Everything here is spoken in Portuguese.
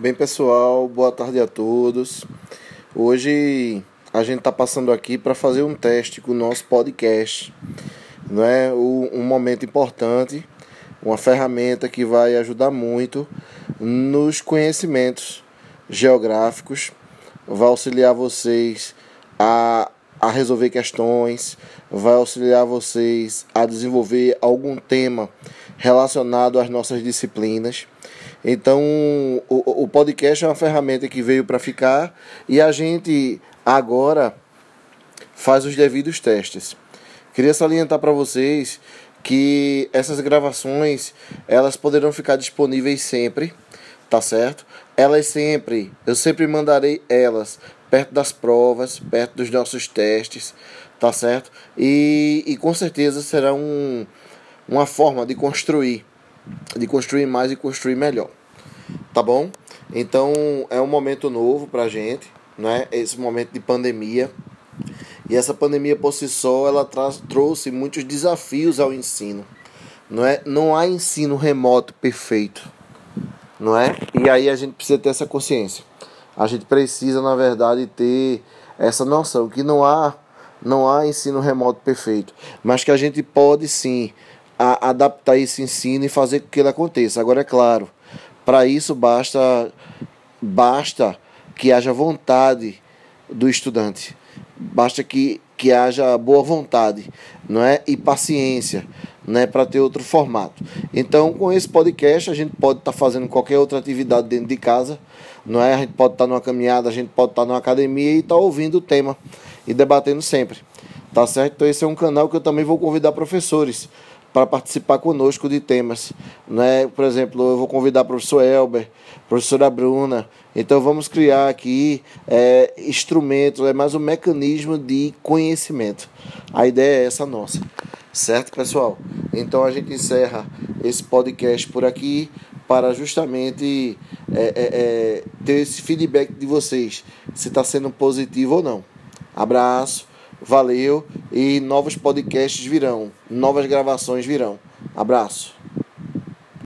Bem, pessoal, boa tarde a todos. Hoje a gente está passando aqui para fazer um teste com o nosso podcast. Não é um momento importante, uma ferramenta que vai ajudar muito nos conhecimentos geográficos, vai auxiliar vocês a, a resolver questões, vai auxiliar vocês a desenvolver algum tema relacionado às nossas disciplinas. Então, o, o podcast é uma ferramenta que veio para ficar e a gente agora faz os devidos testes. Queria salientar para vocês que essas gravações elas poderão ficar disponíveis sempre, tá certo? Elas sempre, eu sempre mandarei elas perto das provas, perto dos nossos testes, tá certo? E, e com certeza será um, uma forma de construir de construir mais e construir melhor. Tá bom? Então é um momento novo pra gente, né? Esse momento de pandemia. E essa pandemia por si só, ela trouxe muitos desafios ao ensino. Não é? Não há ensino remoto perfeito. Não é? E aí a gente precisa ter essa consciência. A gente precisa, na verdade, ter essa noção que não há não há ensino remoto perfeito, mas que a gente pode sim a adaptar esse ensino e fazer com que ele aconteça. Agora, é claro, para isso basta, basta que haja vontade do estudante, basta que, que haja boa vontade não é? e paciência né, para ter outro formato. Então, com esse podcast, a gente pode estar tá fazendo qualquer outra atividade dentro de casa, não é? A gente pode estar tá numa caminhada, a gente pode estar tá numa academia e estar tá ouvindo o tema e debatendo sempre. Tá certo? Então, esse é um canal que eu também vou convidar professores para participar conosco de temas. Né? Por exemplo, eu vou convidar o professor Elber, professora Bruna. Então vamos criar aqui é, instrumentos, é mais um mecanismo de conhecimento. A ideia é essa nossa. Certo, pessoal? Então a gente encerra esse podcast por aqui para justamente é, é, é ter esse feedback de vocês, se está sendo positivo ou não. Abraço. Valeu e novos podcasts virão, novas gravações virão. Abraço.